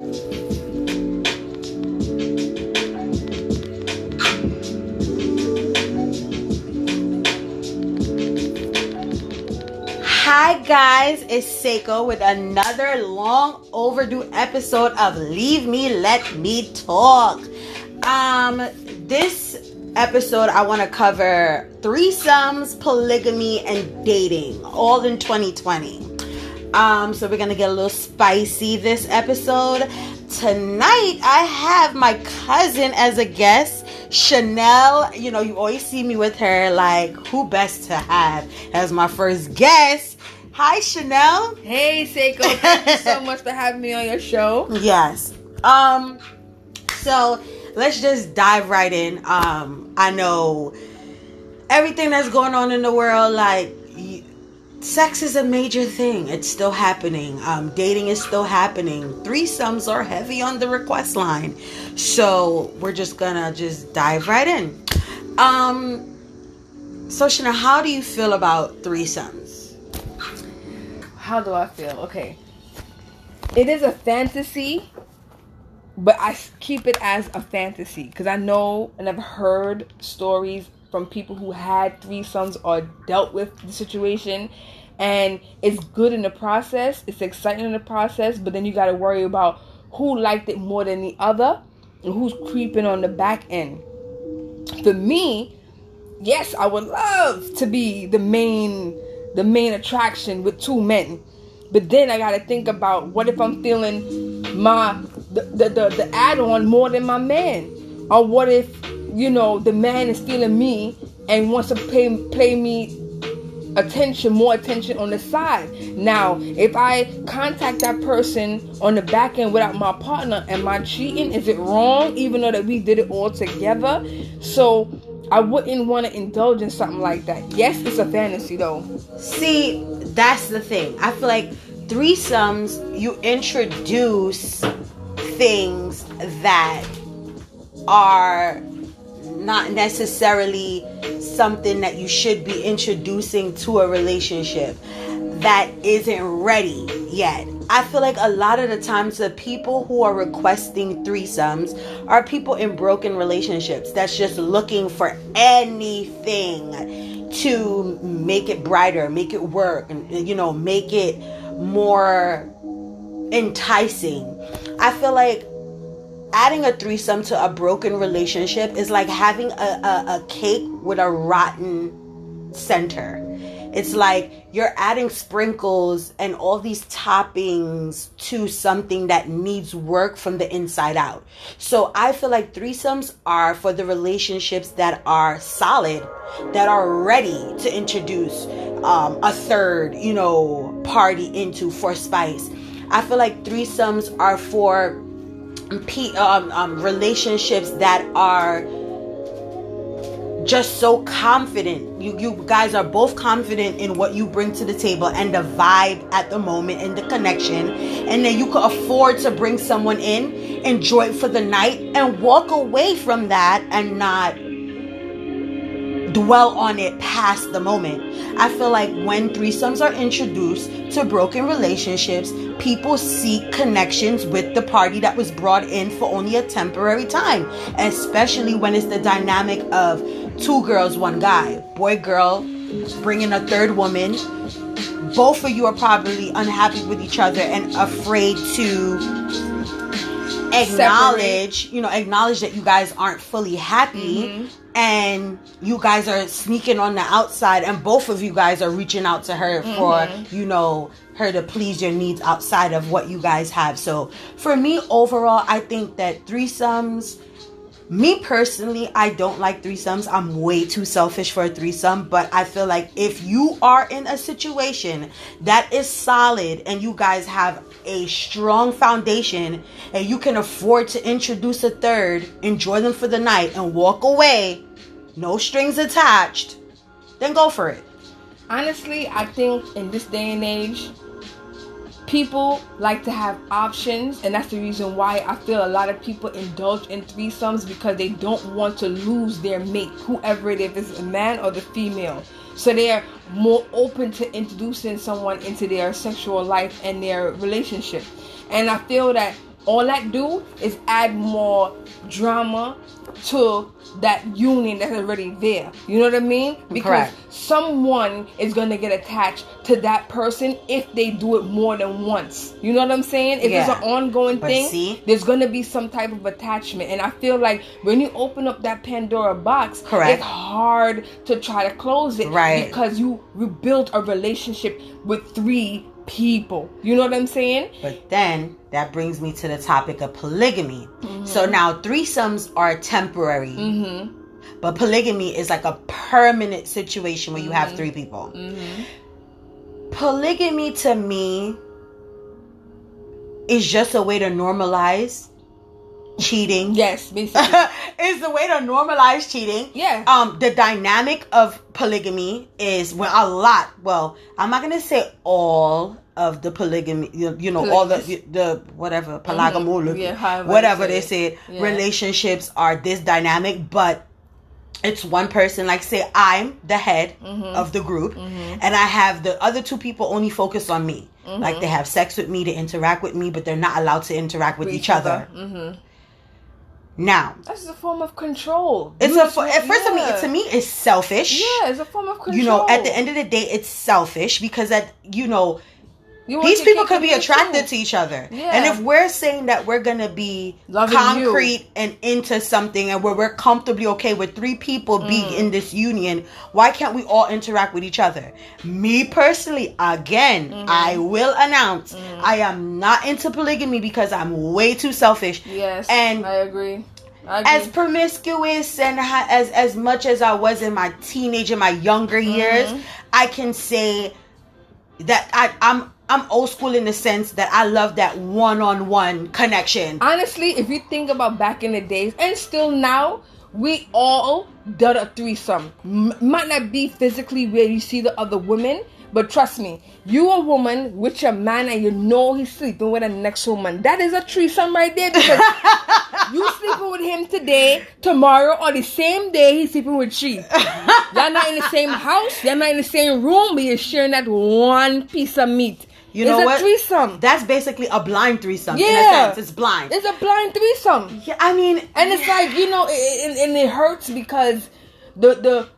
Hi guys, it's Seiko with another long overdue episode of Leave Me Let Me Talk. Um this episode I want to cover threesomes, polygamy and dating all in 2020. Um so we're to get a little spicy this episode. Tonight I have my cousin as a guest. Chanel, you know, you always see me with her. Like, who best to have as my first guest? Hi, Chanel. Hey, Seiko. Thank you so much for having me on your show. Yes. Um. So let's just dive right in. Um. I know everything that's going on in the world. Like, sex is a major thing. It's still happening. Um. Dating is still happening. Threesomes are heavy on the request line. So we're just gonna just dive right in. Um. So Shana, how do you feel about threesomes? How do I feel? Okay. It is a fantasy, but I keep it as a fantasy because I know and I've heard stories from people who had threesomes or dealt with the situation. And it's good in the process, it's exciting in the process, but then you got to worry about who liked it more than the other and who's creeping on the back end. For me, yes, I would love to be the main the main attraction with two men. But then I gotta think about what if I'm feeling my the the, the, the add on more than my man? Or what if, you know, the man is stealing me and wants to pay play me attention, more attention on the side. Now, if I contact that person on the back end without my partner, am I cheating? Is it wrong? Even though that we did it all together. So I wouldn't want to indulge in something like that. Yes, it's a fantasy though. See, that's the thing. I feel like threesomes, you introduce things that are not necessarily something that you should be introducing to a relationship that isn't ready yet. I feel like a lot of the times the people who are requesting threesomes are people in broken relationships that's just looking for anything to make it brighter, make it work, and you know, make it more enticing. I feel like adding a threesome to a broken relationship is like having a, a, a cake with a rotten center. It's like you're adding sprinkles and all these toppings to something that needs work from the inside out. So I feel like threesomes are for the relationships that are solid, that are ready to introduce um, a third, you know, party into for spice. I feel like threesomes are for um, um, relationships that are just so confident. You you guys are both confident in what you bring to the table and the vibe at the moment and the connection, and then you could afford to bring someone in, enjoy it for the night, and walk away from that and not dwell on it past the moment. I feel like when threesomes are introduced to broken relationships, people seek connections with the party that was brought in for only a temporary time, especially when it's the dynamic of two girls, one guy, boy, girl, bringing a third woman. Both of you are probably unhappy with each other and afraid to acknowledge, you know, acknowledge that you guys aren't fully happy mm-hmm. And you guys are sneaking on the outside and both of you guys are reaching out to her for, mm-hmm. you know, her to please your needs outside of what you guys have. So, for me overall, I think that threesomes me personally, I don't like threesomes. I'm way too selfish for a threesome, but I feel like if you are in a situation that is solid and you guys have a strong foundation and you can afford to introduce a third, enjoy them for the night, and walk away, no strings attached, then go for it. Honestly, I think in this day and age, people like to have options, and that's the reason why I feel a lot of people indulge in threesomes because they don't want to lose their mate, whoever it is, if it's a man or the female. So they're more open to introducing someone into their sexual life and their relationship. And I feel that all that do is add more drama to that union that's already there. You know what I mean? Because Correct. someone is gonna get attached to that person if they do it more than once. You know what I'm saying? If Yeah. it's an ongoing But thing, see? there's gonna be some type of attachment. And I feel like when you open up that Pandora box, Correct. it's hard to try to close it. Right. Because you rebuilt a relationship with three people. You know what I'm saying? But then that brings me to the topic of polygamy. So now threesomes are temporary, Mm-hmm. but polygamy is like a permanent situation where you have three people. Mm-hmm. Polygamy to me is just a way to normalize cheating. Yes, basically. is the way to normalize cheating. Yeah. Um, the dynamic of polygamy is when a lot. Well, I'm not gonna say all of the polygamy. You, you know, all the the whatever polygamous, Yeah, whatever they say. Yeah. Relationships are this dynamic, but it's one person. Like say, I'm the head Mm-hmm. of the group, and I have the other two people only focus on me. Mm-hmm. Like they have sex with me, they interact with me, but they're not allowed to interact with, each other. hmm Now, That's a form of control. it's You a just fo- at first. I mean, yeah. to me, it's selfish. Yeah, it's a form of control. You know, at the end of the day, it's selfish because that you know these people could be attracted too. to each other. Yeah. And if we're saying that we're gonna be Loving concrete and into something, and where we're comfortably okay with three people being Mm. in this union, why can't we all interact with each other? Me personally, again, Mm-hmm. I will announce Mm. I am not into polygamy because I'm way too selfish. Yes, and I agree. I agree. as promiscuous and ha- as as much as I was in my teenage and my younger years, Mm-hmm. I can say that I, I'm I'm old school in the sense that I love that one on one connection. honestly, if you think about back in the days and still now, we all did a threesome. M- might not be physically where you see the other women, but trust me, you a woman with your man and you know he's sleeping with the next woman. That is a threesome right there because you sleeping with him today, tomorrow, or the same day he's sleeping with you. Y'all not in the same house, y'all not in the same room, but you're sharing that one piece of meat. You it's know a what? threesome. That's basically a blind threesome. In a Yeah. sense, it's blind. It's a blind threesome. yeah, I mean, And it's like you know, it, it, and it hurts because the the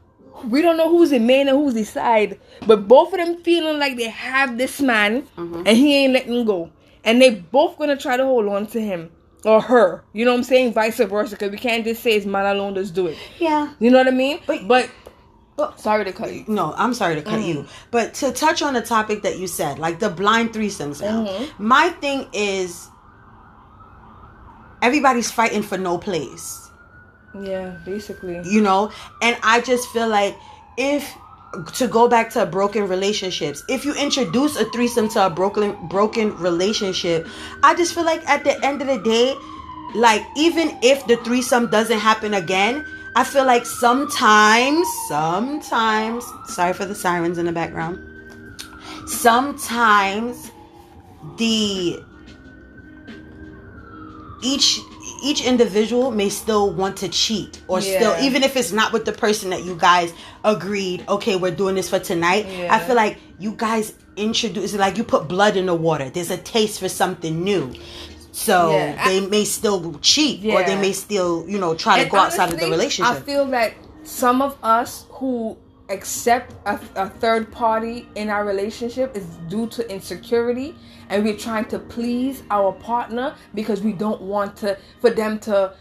we don't know who's the man and who's the side, but both of them feeling like they have this man Mm-hmm. and he ain't letting go, and they both gonna try to hold on to him or her. You know what I'm saying? Vice versa, because we can't just say it's man alone just do it. yeah. You know what I mean? But- but sorry to cut you. No, I'm sorry to cut Mm. you. But to touch on the topic that you said, like the blind threesomes now, Mm-hmm. my thing is everybody's fighting for no place. Yeah, basically. you know and i just feel like if to go back to broken relationships if you introduce a threesome to a broken broken relationship i just feel like at the end of the day like even if the threesome doesn't happen again i feel like sometimes sometimes sorry for the sirens in the background. Sometimes the each each individual may still want to cheat or still even if it's not with the person that you guys agreed okay we're doing this for tonight. Yeah. i feel like you guys introduce like you put blood in the water. There's a taste for something new so Yeah, I- they may still cheat or they may still you know try to And go outside of the relationship I feel that some of us who accept a, a third party in our relationship is due to insecurity and we're trying to please our partner because we don't want to for them to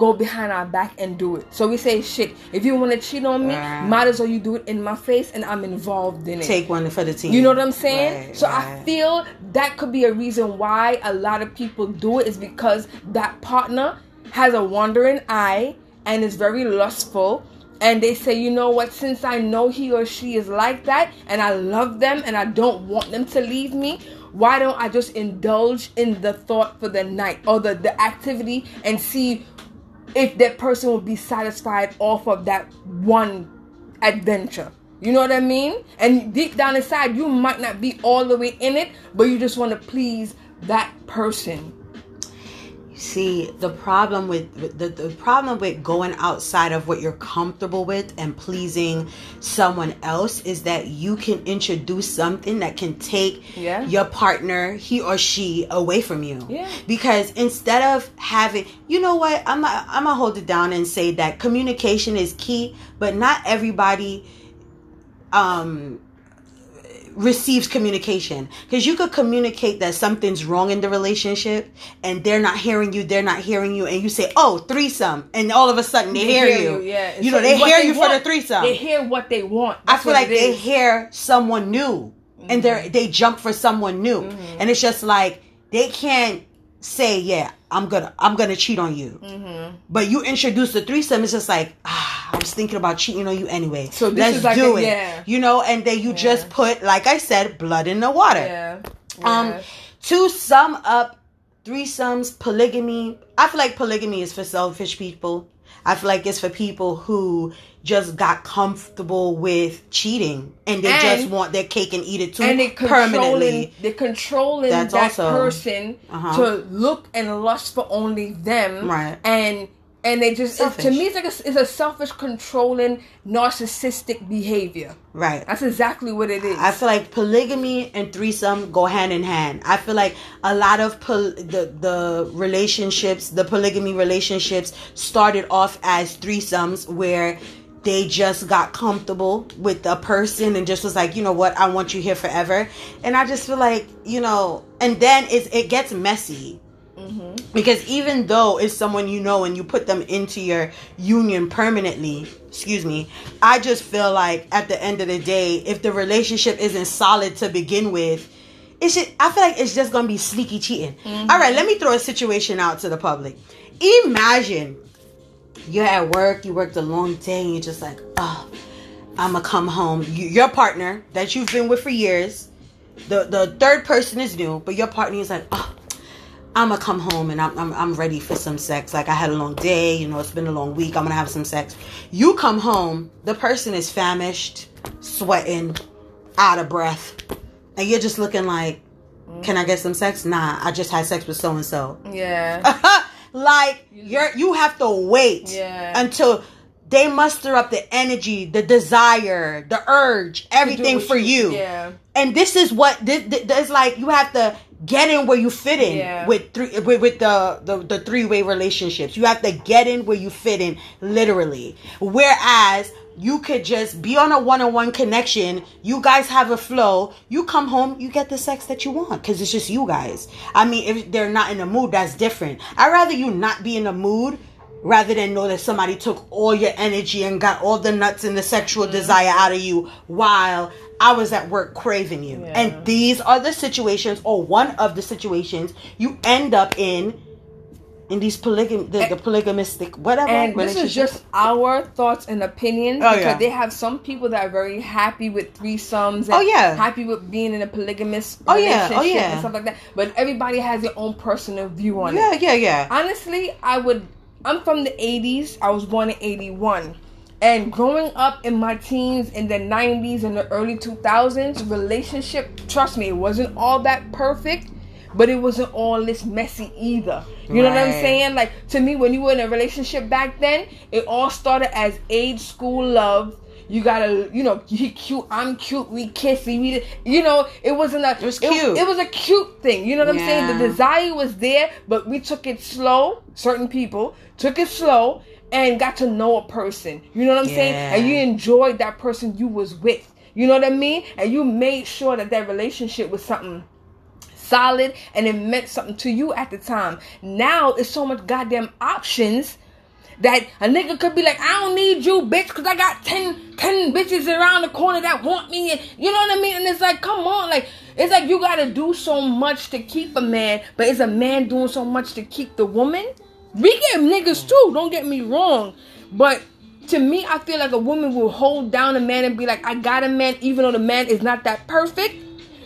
go behind our back and do it. So we say shit, if you want to cheat on me, Right. might as well you do it in my face and I'm involved in it. take one for the team You know what I'm saying? Right, so I feel that could be a reason why a lot of people do it is because that partner has a wandering eye and is very lustful. And they say, you know what, since I know he or she is like that and I love them and I don't want them to leave me, why don't I just indulge in the thought for the night or the, the activity and see if that person will be satisfied off of that one adventure. You know what I mean? And deep down inside, you might not be all the way in it, but you just want to please that person. See, the problem with the, the problem with going outside of what you're comfortable with and pleasing someone else is that you can introduce something that can take Yeah. your partner, he or she, away from you. Yeah. Because instead of having, you know what, I'm not, I'm gonna hold it down and say that communication is key, but not everybody um receives communication because you could communicate that something's wrong in the relationship and they're not hearing you they're not hearing you and you say oh threesome and all of a sudden they, hear, you Yeah. you know they hear you for want, the threesome They hear what they want. i feel like they. Mm-hmm. hear someone new and they're they jump for someone new and it's just like they can't say yeah i'm gonna i'm gonna cheat on you. Mm-hmm. but you introduce the threesome it's just like ah, i was thinking about cheating on you anyway. So this let's like do a- it. yeah. you know and then you just put like i said blood in the water. Yeah. um to sum up threesomes polygamy i feel like polygamy is for selfish people i feel like it's for people who just got comfortable with cheating and they And- just want their cake and eat it too and they controlling permanently they're controlling That's that also- person Uh-huh. to look and lust for only them Right. and and they just to me it's like a, it's a selfish controlling narcissistic behavior right that's exactly what it is I feel like polygamy and threesome go hand in hand. I feel like a lot of pol- the the relationships, the polygamy relationships, started off as threesomes where they just got comfortable with a person and just was like, you know what, I want you here forever. And I just feel like, you know, and then it's, it gets messy. Mm-hmm. Because even though it's someone you know and you put them into your union permanently, excuse me, I just feel like at the end of the day, if the relationship isn't solid to begin with, it's just, I feel like it's just gonna be sneaky cheating. Mm-hmm. All right, let me throw a situation out to the public. Imagine you're at work, you worked a long day, and you're just like, oh, I'm gonna come home. You, your partner that you've been with for years, the the third person is new, but your partner is like, oh, I'm gonna come home and I'm, I'm I'm ready for some sex. Like I had a long day, you know, it's been a long week. I'm gonna have some sex. You come home, the person is famished, sweating, out of breath, and you're just looking like, can I get some sex? Nah, I just had sex with so and so. yeah like you're you have to wait Yeah. until they muster up the energy, the desire, the urge, everything for you- you. yeah. And this is what this, this it's like. You have to get in where you fit in Yeah. with three with, with the the, the three way relationships. You have to get in where you fit in, literally. Whereas you could just be on a one on one connection. You guys have a flow. You come home, you get the sex that you want because it's just you guys. I mean, if they're not in the mood, that's different. I'd rather you not be in the mood rather than know that somebody took all your energy and got all the nuts and the sexual mm-hmm. desire out of you while I was at work craving you. Yeah. And these are the situations, or one of the situations, you end up in. In these polygam, the, the polygamistic whatever. and this is just our thoughts and opinions Oh, because yeah. they have some people that are very happy with threesomes oh, and Oh, yeah. happy with being in a polygamous Oh, yeah. Oh, yeah. and stuff like that but everybody has their own personal view on yeah, it Yeah, yeah, yeah. honestly i would i'm from the 80s i was born in 81 and growing up in my teens in the 90s and the early 2000s relationship trust me it wasn't all that perfect but it wasn't all this messy either. You know what i'm saying? Like to me when you were in a relationship back then it all started as age school love you gotta, you know, he cute, I'm cute, we kiss, we, you know, it wasn't a, It was cute. It, was a cute thing, you know what I'm saying? The desire was there, but we took it slow. Certain people took it slow and got to know a person. You know what I'm saying? And you enjoyed that person you was with. You know what I mean? And you made sure that that relationship was something solid and it meant something to you at the time. Now it's so much goddamn options that a nigga could be like, I don't need you, bitch, because I got 10, 10 bitches around the corner that want me. And you know what I mean? And it's like, come on. Like, it's like you got to do so much to keep a man, but is a man doing so much to keep the woman? We get niggas too, don't get me wrong. But to me, I feel like a woman will hold down a man and be like, I got a man, even though the man is not that perfect,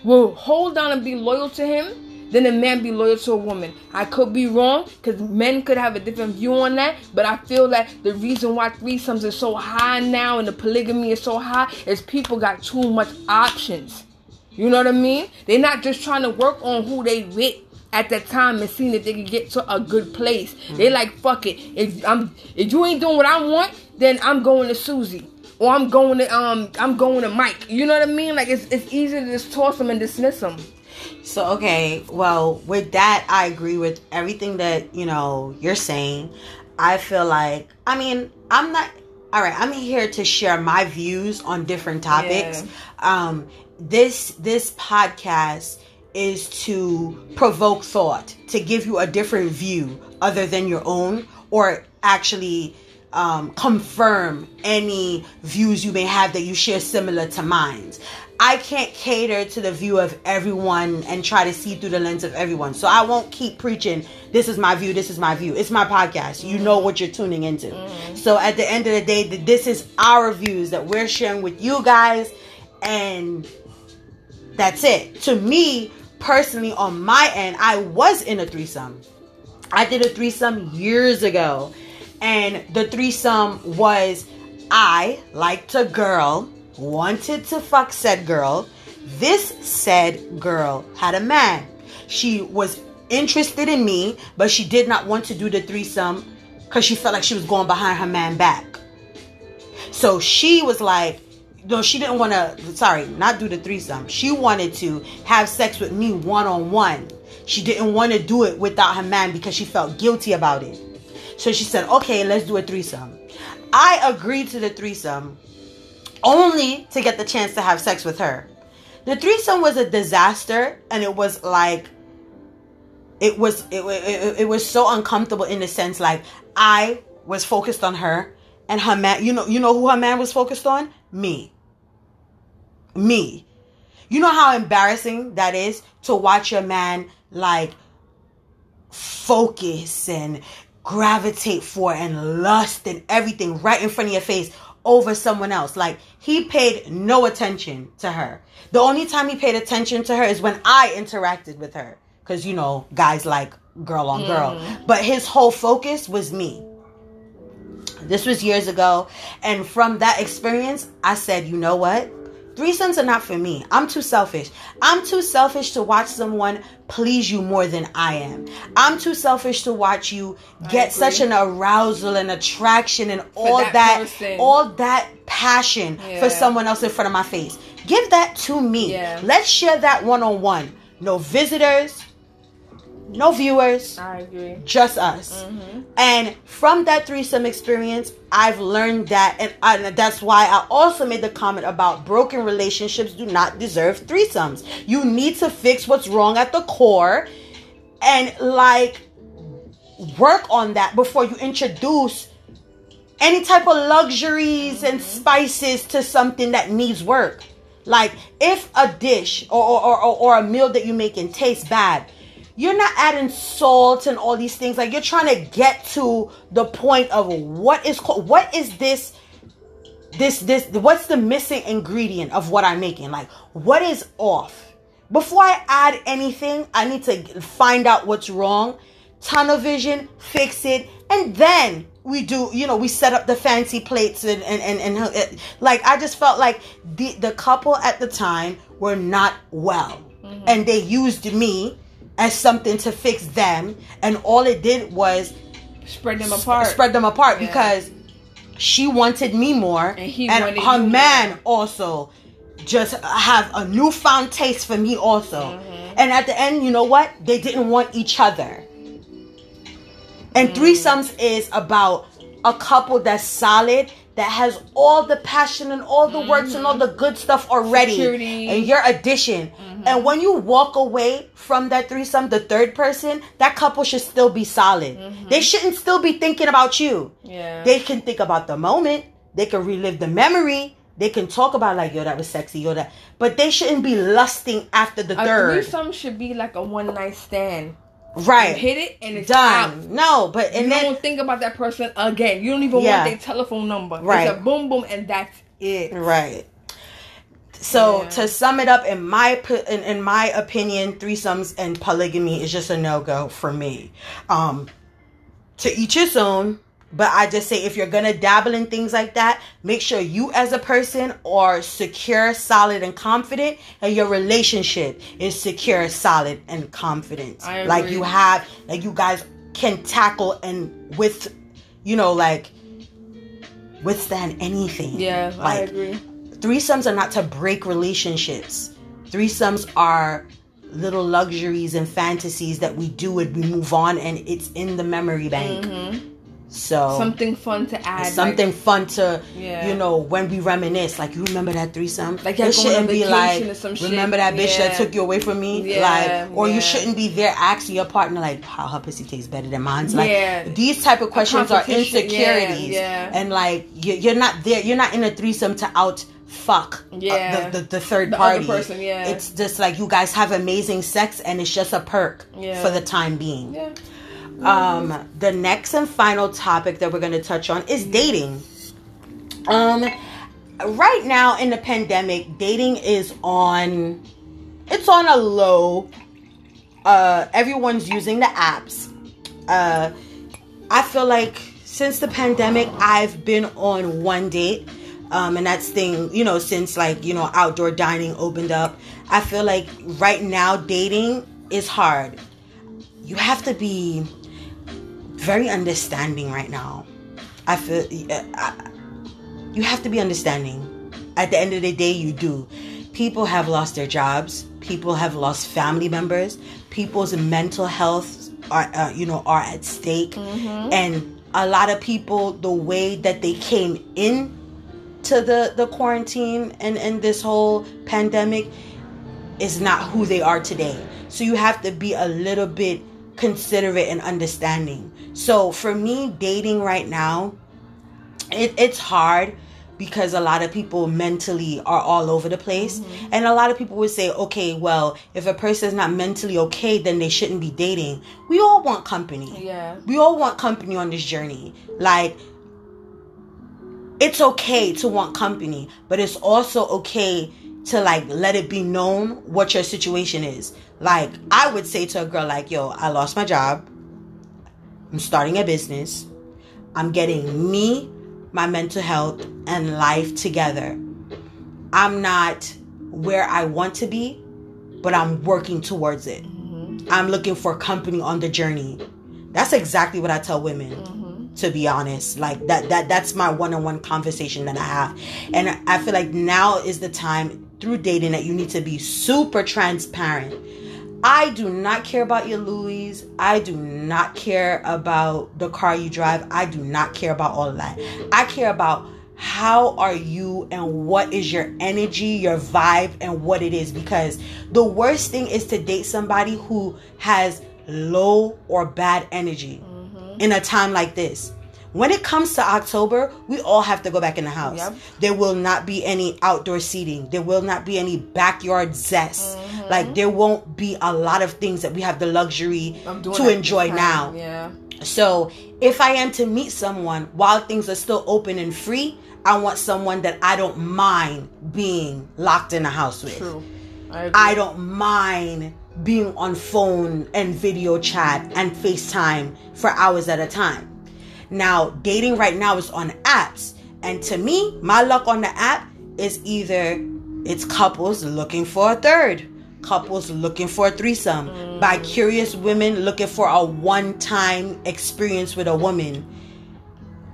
will hold down and be loyal to him then a man be loyal to a woman. I could be wrong because men could have a different view on that, but I feel that the reason why threesomes is so high now and the polygamy is so high is people got too much options. You know what I mean? They're not just trying to work on who they with at that time and seeing if they can get to a good place. They like fuck it. If I'm if you ain't doing what I want, then I'm going to Susie. Or I'm going to um I'm going to Mike. You know what I mean? Like it's it's easy to just toss them and dismiss them. So okay, well, with that I agree with everything that, you know, you're saying. I feel like I mean, I'm not all right, I'm here to share my views on different topics. Yeah. Um this this podcast is to provoke thought, to give you a different view other than your own or actually um, confirm any views you may have that you share similar to mine. I can't cater to the view of everyone and try to see through the lens of everyone. So I won't keep preaching, this is my view, this is my view. It's my podcast. You know what you're tuning into. Mm-hmm. So at the end of the day, this is our views that we're sharing with you guys. And that's it. To me, personally, on my end, I was in a threesome. I did a threesome years ago. And the threesome was I liked a girl wanted to fuck said girl. This said girl had a man. She was interested in me, but she did not want to do the threesome because she felt like she was going behind her man back. So she was like, no, she didn't want to, sorry, not do the threesome. She wanted to have sex with me one on one. She didn't want to do it without her man because she felt guilty about it. So she said, okay, let's do a threesome. I agreed to the threesome only to get the chance to have sex with her. The threesome was a disaster, and it was like it was it, it, it was so uncomfortable in the sense like I was focused on her and her man. You know you know who her man was focused on? Me. Me. You know how embarrassing that is to watch your man like focus and gravitate for and lust and everything right in front of your face over someone else. Like he paid no attention to her. The only time he paid attention to her is when I interacted with her. Cause you know, guys like girl on girl. Mm. But his whole focus was me. This was years ago. And from that experience, I said, you know what? Threesomes are not for me. I'm too selfish. I'm too selfish to watch someone please you more than I am. I'm too selfish to watch you get such an arousal and attraction and all that, that all that passion yeah. for someone else in front of my face. Give that to me. Yeah. Let's share that one on one. No visitors, no viewers. I agree. Just us. Mm-hmm. And from that threesome experience, I've learned that, and, I, and that's why I also made the comment about broken relationships do not deserve threesomes. You need to fix what's wrong at the core and like work on that before you introduce any type of luxuries and mm-hmm. spices to something that needs work. Like if a dish or, or, or, or a meal that you're making tastes bad, you're not adding salt and all these things. Like you're trying to get to the point of what is called, what is this, this, this, what's the missing ingredient of what I'm making? Like what is off? Before I add anything, I need to find out what's wrong, tunnel vision, fix it, and then we do, you know, we set up the fancy plates and, and, and, and, and like, I just felt like the, the couple at the time were not well. Mm-hmm. And they used me as something to fix them, and all it did was spread them apart. Spread them apart yeah. because she wanted me more, and, he and her man more. also just have a newfound taste for me also. Mm-hmm. And at the end, you know what? They didn't want each other. And mm. threesomes is about a couple that's solid that has all the passion and all the mm-hmm. works and all the good stuff already Security. and your addition mm-hmm. and when you walk away from that threesome the third person that couple should still be solid mm-hmm. they shouldn't still be thinking about you yeah they can think about the moment they can relive the memory they can talk about like yo that was sexy yo that but they shouldn't be lusting after the a third threesome should be like a one night stand Right. You hit it and it's done. Out. No, but and you then, don't think about that person again. You don't even yeah. want their telephone number. Right. It's a boom boom and that's it. Right. So yeah. to sum it up, in my in, in my opinion, threesomes and polygamy is just a no go for me. Um, to each his own. But I just say if you're gonna dabble in things like that, make sure you as a person are secure, solid, and confident, and your relationship is secure, solid, and confident. I Like you have, like you guys can tackle and with, you know, like withstand anything. Yeah, I like agree. threesomes are not to break relationships. Threesomes are little luxuries and fantasies that we do and we move on and it's in the memory bank. Mm-hmm. So. Something fun to add. something fun to Yeah. you know when we reminisce like you remember that threesome Like you're it going on shouldn't be like or some shit. remember that bitch that took you away from me Yeah, like or yeah. you shouldn't be there asking your partner like how her pussy tastes better than mine's like Yeah. these type of questions are yeah, insecurities yeah. and like you- you're not there you're not in a threesome to out fuck uh, Yeah. the, the, the third The other party person, yeah. it's just like you guys have amazing sex and it's just a perk Yeah. for the time being Yeah. Um, the next and final topic that we're going to touch on is dating. Um, right now in the pandemic, dating is on. It's on a low. Uh, everyone's using the apps. Uh, I feel like since the pandemic, I've been on one date. Um, and that's thing, you know, since like, you know, outdoor dining opened up. I feel like right now dating is hard. You have to be very understanding right now. I feel uh, I, you have to be understanding. At the end of the day, you do. People have lost their jobs. People have lost family members. People's mental health are, uh, you know, are at stake. And a lot of people, the way that they came in to the the quarantine and and this whole pandemic is not who they are today. So you have to be a little bit considerate and understanding. So for me, dating right now, it, it's hard because a lot of people mentally are all over the place. Mm-hmm. And a lot of people would say, okay, well, if a person is not mentally okay, then they shouldn't be dating. We all want company. Yeah. We all want company on this journey. Like, it's okay to want company, but it's also okay to like let it be known what your situation is. Like, I would say to a girl, like, yo, I lost my job. I'm starting a business. I'm getting me, my mental health, and life together. I'm not where I want to be, but I'm working towards it. Mm-hmm. I'm looking for company on the journey. That's exactly what I tell women. Mm-hmm. To be honest, like that that that's my one-on-one conversation that I have. And I feel like now is the time through dating that you need to be super transparent. I do not care about your Louis. I do not care about the car you drive. I do not care about all of that. I care about how are you and what is your energy, your vibe, and what it is. Because the worst thing is to date somebody who has low or bad energy mm-hmm. in a time like this. When it comes to October, we all have to go back in the house. Yep. There will not be any outdoor seating. There will not be any backyard zest. Like there won't be a lot of things that we have the luxury to enjoy now. Yeah. So if I am to meet someone while things are still open and free, I want someone that I don't mind being locked in a house with. True. I. I don't mind being on phone and video chat and FaceTime for hours at a time. Now, dating right now is on apps. And to me, my luck on the app is either it's couples looking for a third, couples looking for a threesome, by mm. curious women looking for a one time experience with a woman.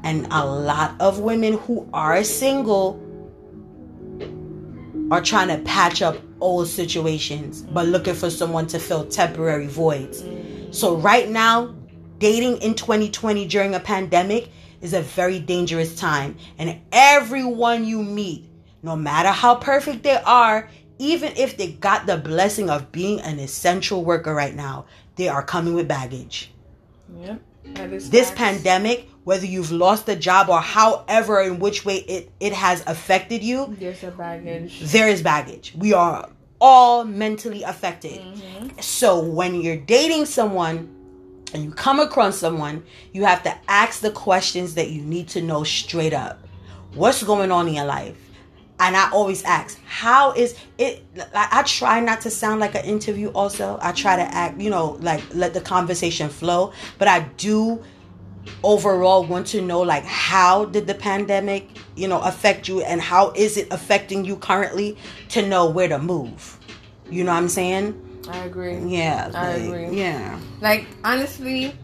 And a lot of women who are single are trying to patch up old situations, but looking for someone to fill temporary voids. So, right now, dating in 2020 during a pandemic is a very dangerous time. And everyone you meet, no matter how perfect they are, even if they got the blessing of being an essential worker right now, they are coming with baggage Yep. This facts. pandemic, whether you've lost a job or however in which way it, it has affected you, There's a baggage. there is baggage. We are all mentally affected. Mm-hmm. So when you're dating someone and you come across someone, you have to ask the questions that you need to know straight up. What's going on in your life? And I always ask, how is it? I try not to sound like an interview, also. I try to act, you know, like let the conversation flow. But I do overall want to know like how did the pandemic you know affect you and how is it affecting you currently to know where to move you know what i'm saying I agree. yeah I agree. yeah Like honestly,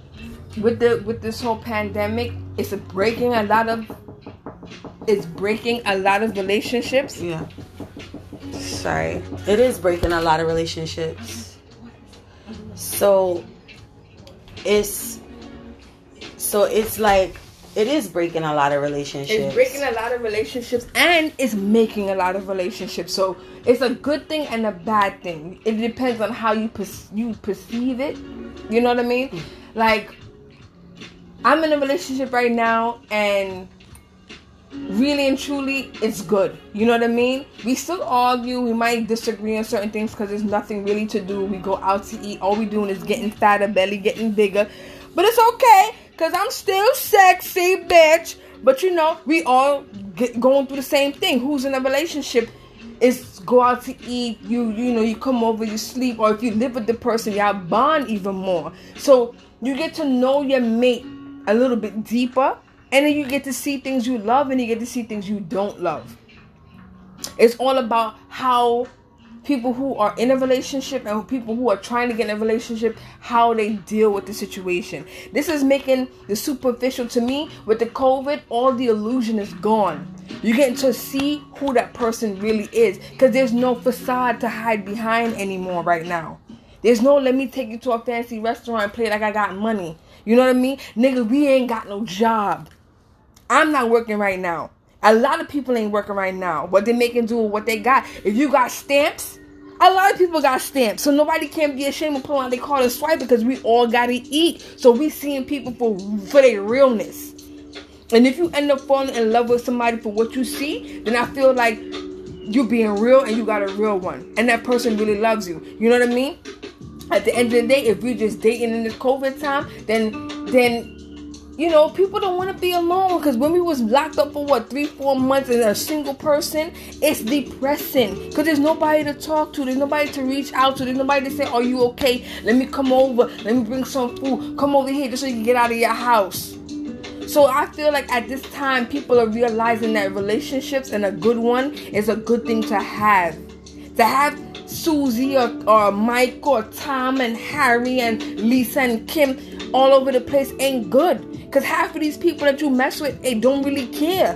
with the with this whole pandemic, it's breaking a lot of it's breaking a lot of relationships. yeah sorry it is breaking a lot of relationships so it's so it's like it is breaking a lot of relationships It's breaking a lot of relationships and it's making a lot of relationships. So it's a good thing and a bad thing. It depends on how you per- you perceive it. You know what I mean? Mm. Like I'm in a relationship right now and really and truly it's good. You know what I mean? We still argue, we might disagree on certain things because there's nothing really to do. We go out to eat, all we doing is getting fatter, belly getting bigger. But it's okay because I'm still sexy, bitch. But you know, we all get going through the same thing. Who's in a relationship is go out to eat, you you know, you come over, you sleep, or if you live with the person, y'all bond even more. So you get to know your mate a little bit deeper, and then you get to see things you love and you get to see things you don't love. It's all about how people who are in a relationship and people who are trying to get in a relationship how they deal with the situation. This is making the superficial to me with the COVID, all the illusion is gone. You're getting to see who that person really is because there's no facade to hide behind anymore right now. There's no let me take you to a fancy restaurant and play like I got money. You know what I mean? Nigga, we ain't got no job. I'm not working right now. A lot of people ain't working right now. What they making do with what they got. If you got stamps, a lot of people got stamps. So nobody can be ashamed of pulling out their card and swipe because we all gotta eat. So we seeing people for for their realness. And if you end up falling in love with somebody for what you see, then I feel like you being real and you got a real one. And that person really loves you. You know what I mean? At the end of the day, if we're just dating in this COVID time, then then you know, people don't want to be alone because when we was locked up for what three, four months as a single person, it's depressing because there's nobody to talk to, there's nobody to reach out to, there's nobody to say, "Are you okay? Let me come over, let me bring some food, come over here just so you can get out of your house." So I feel like at this time, people are realizing that relationships and a good one is a good thing to have. To have Susie or, or Mike or Tom and Harry and Lisa and Kim all over the place ain't good. Cause half of these people that you mess with, they don't really care.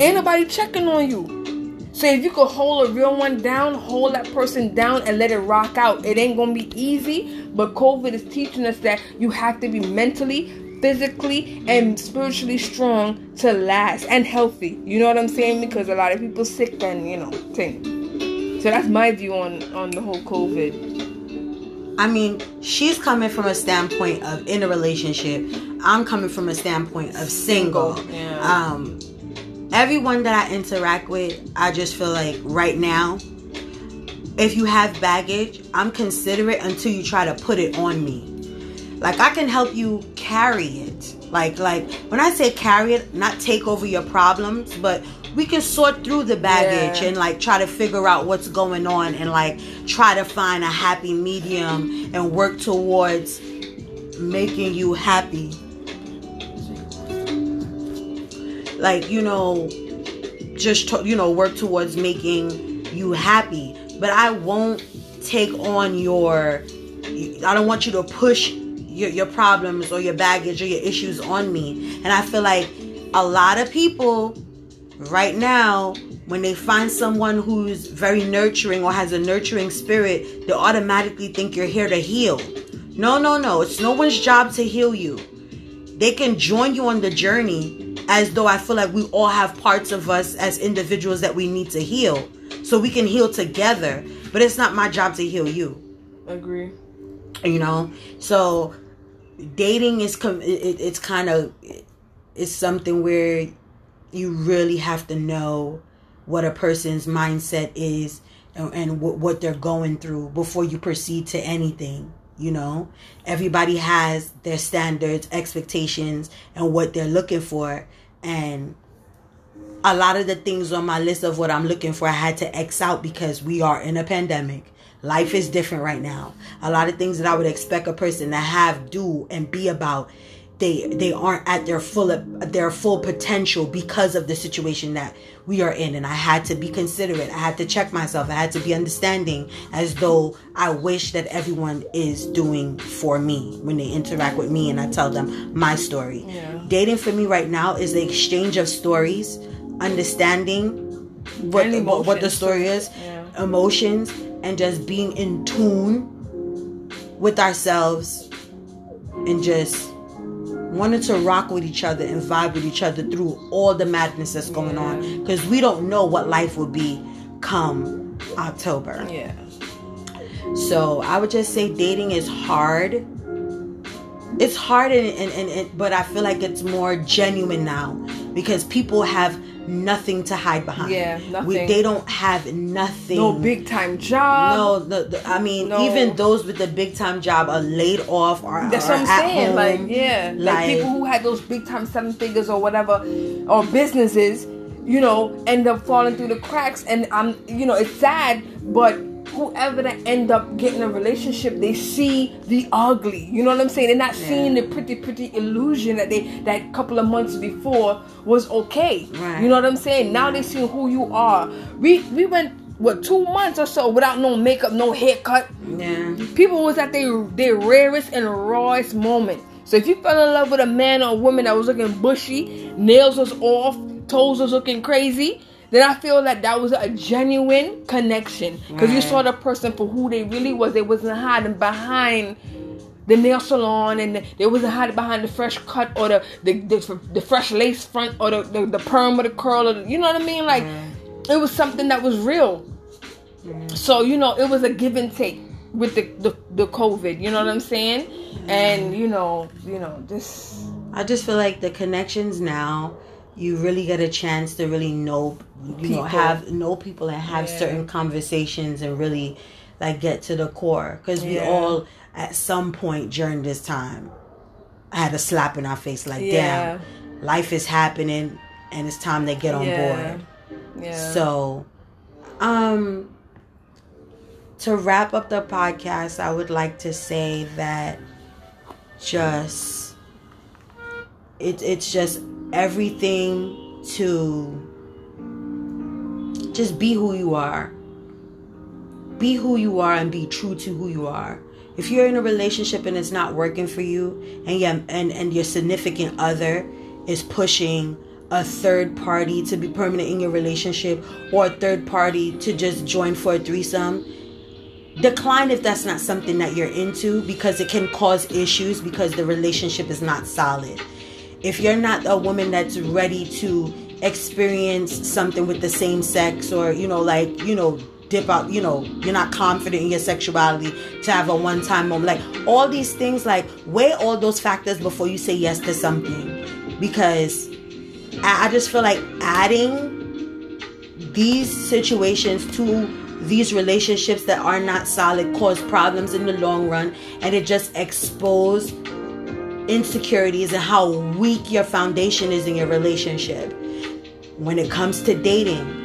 Ain't nobody checking on you. So if you could hold a real one down, hold that person down and let it rock out. It ain't gonna be easy, but COVID is teaching us that you have to be mentally, physically, and spiritually strong to last and healthy. You know what I'm saying? Because a lot of people sick and you know thing. So that's my view on on the whole COVID. I mean, she's coming from a standpoint of in a relationship. I'm coming from a standpoint of single. Yeah. Um, everyone that I interact with, I just feel like right now, if you have baggage, I'm considerate until you try to put it on me. Like I can help you carry it. Like like when I say carry it, not take over your problems, but we can sort through the baggage Yeah. and like try to figure out what's going on and like try to find a happy medium and work towards making you happy. Like, you know, just to, you know, work towards making you happy. But I won't take on your I don't want you to push your, your problems or your baggage or your issues on me. And I feel like a lot of people right now when they find someone who's very nurturing or has a nurturing spirit, they automatically think you're here to heal. No, no, no. It's no one's job to heal you. They can join you on the journey as though I feel like we all have parts of us as individuals that we need to heal. So we can heal together. But it's not my job to heal you Agree. you know so dating is com- it, it- it's kind of it's something where you really have to know what a person's mindset is and, and what, what they're going through before you proceed to anything you know everybody has their standards expectations and what they're looking for and a lot of the things on my list of what I'm looking for, I had to X out because we are in a pandemic. Life is different right now. A lot of things that I would expect a person to have, do, and be about they they aren't at their full their full potential because of the situation that we are in and I had to be considerate. I had to check myself. I had to be understanding as though I wish that everyone is doing for me when they interact with me and I tell them my story. Yeah. Dating for me right now is the exchange of stories, understanding what what, what the story is, Yeah. emotions and just being in tune with ourselves and just wanted to rock with each other and vibe with each other through all the madness that's going on because we don't know what life will be come October. Yeah. So I would just say dating is hard. It's hard, and, and, and, and but I feel like it's more genuine now because people have nothing to hide behind. Yeah, We, they don't have nothing. No big time job. No, the, the I mean, No. even those with the big time job are laid off or That's are what I'm saying. home. Like, yeah, like, Like- people who had those big time seven figures or whatever, or businesses, you know, end up falling through the cracks. And I'm, you know, it's sad, but whoever that end up getting a relationship, they see the ugly. You know what I'm saying? They're not seeing the pretty, pretty illusion that they that couple of months before was okay. Right. You know what I'm saying? Now they see who you are. We we went what two months or so without no makeup, no haircut Yeah. people was at their their rarest and rawest moment. So if you fell in love with a man or a woman that was looking bushy, nails was off, toes was looking crazy, then I feel that that was a genuine connection. Because you saw the person for who they really was. They wasn't hiding behind the nail salon and they wasn't hiding behind the fresh cut or the the, the, the fresh lace front or the, the, the perm or the curl or the, you know what I mean? Like it was something that was real. So you know it was a give and take with the, the the covid you know what i'm saying? And you know you know this I just feel like the connections now, you really get a chance to really know, you People. know, have know people and have Yeah. certain conversations and really like get to the core. Because we all at some point during this time had a slap in our face, like Yeah. damn, life is happening and it's time to get on yeah board. yeah So, um, to wrap up the podcast, I would like to say that just it, it's just everything to just be who you are. Be who you are and be true to who you are. If you're in a relationship and it's not working for you, and yeah, and and your significant other is pushing a third party to be permanent in your relationship or a third party to just join for a threesome, decline if that's not something that you're into because it can cause issues because the relationship is not solid. If you're not a woman that's ready to experience something with the same sex or you know like you know dip out you know you're not confident in your sexuality to have a one time moment. Like all these things like weigh all those factors before you say yes to something. Because I, I just feel like adding these situations to these relationships that are not solid cause problems in the long run and it just expose insecurities and how weak your foundation is in your relationship when it comes to dating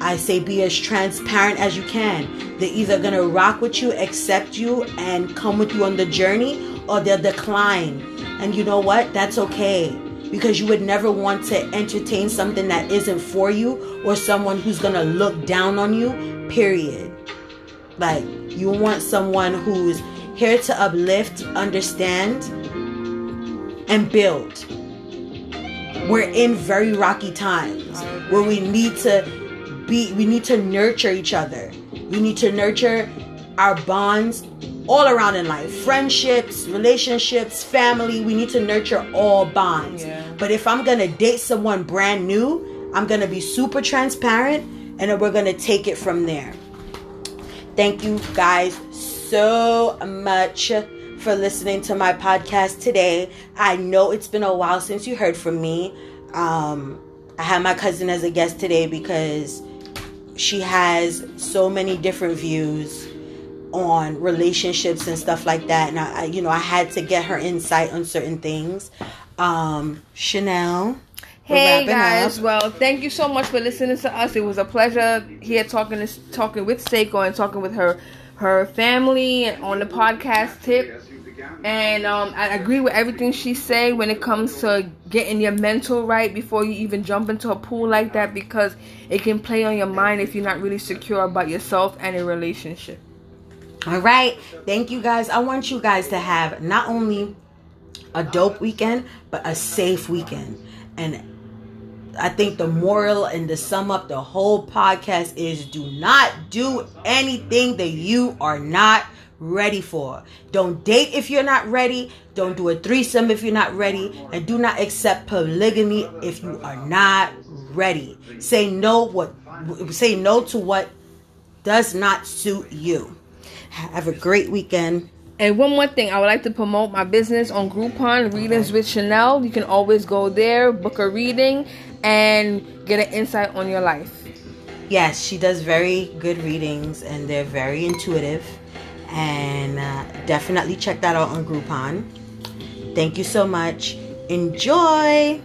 i say be as transparent as you can. They're either gonna rock with you accept you and come with you on the journey or they'll decline. And you know what? That's okay. Because you would never want to entertain something that isn't for you or someone who's gonna look down on you period. Like you want someone who's here to uplift understand and build we're in very rocky times where we need to be we need to nurture each other. We need to nurture our bonds all around in life. Friendships relationships family. We need to nurture all bonds. Yeah. but if i'm gonna date someone brand new i'm gonna be super transparent and we're gonna take it from there. Thank you guys so much for listening to my podcast today. I know it's been a while since you heard from me. Um, I had my cousin as a guest today because she has so many different views on relationships and stuff like that, and I, you know, I had to get her insight on certain things. Um, Chanel. Hey guys, up. well, thank you so much for listening to us. It was a pleasure here talking talking with Seiko and talking with her her family on the podcast tip. And um, I agree with everything she say when it comes to getting your mental right before you even jump into a pool like that because it can play on your mind if you're not really secure about yourself and a relationship. All right. Thank you guys. I want you guys to have not only a dope weekend, but a safe weekend. And I think the moral and the sum up the whole podcast is do not do anything that you are not ready for. Don't date if you're not ready. Don't do a threesome if you're not ready. And do not accept polygamy if you are not ready. Say no what say no to what does not suit you. Have a great weekend. And one more thing, I would like to promote my business on Groupon, Readings with Chanel. You can always go there, book a reading, and get an insight on your life. Yes, she does very good readings, and they're very intuitive. And uh, definitely check that out on Groupon. Thank you so much. Enjoy.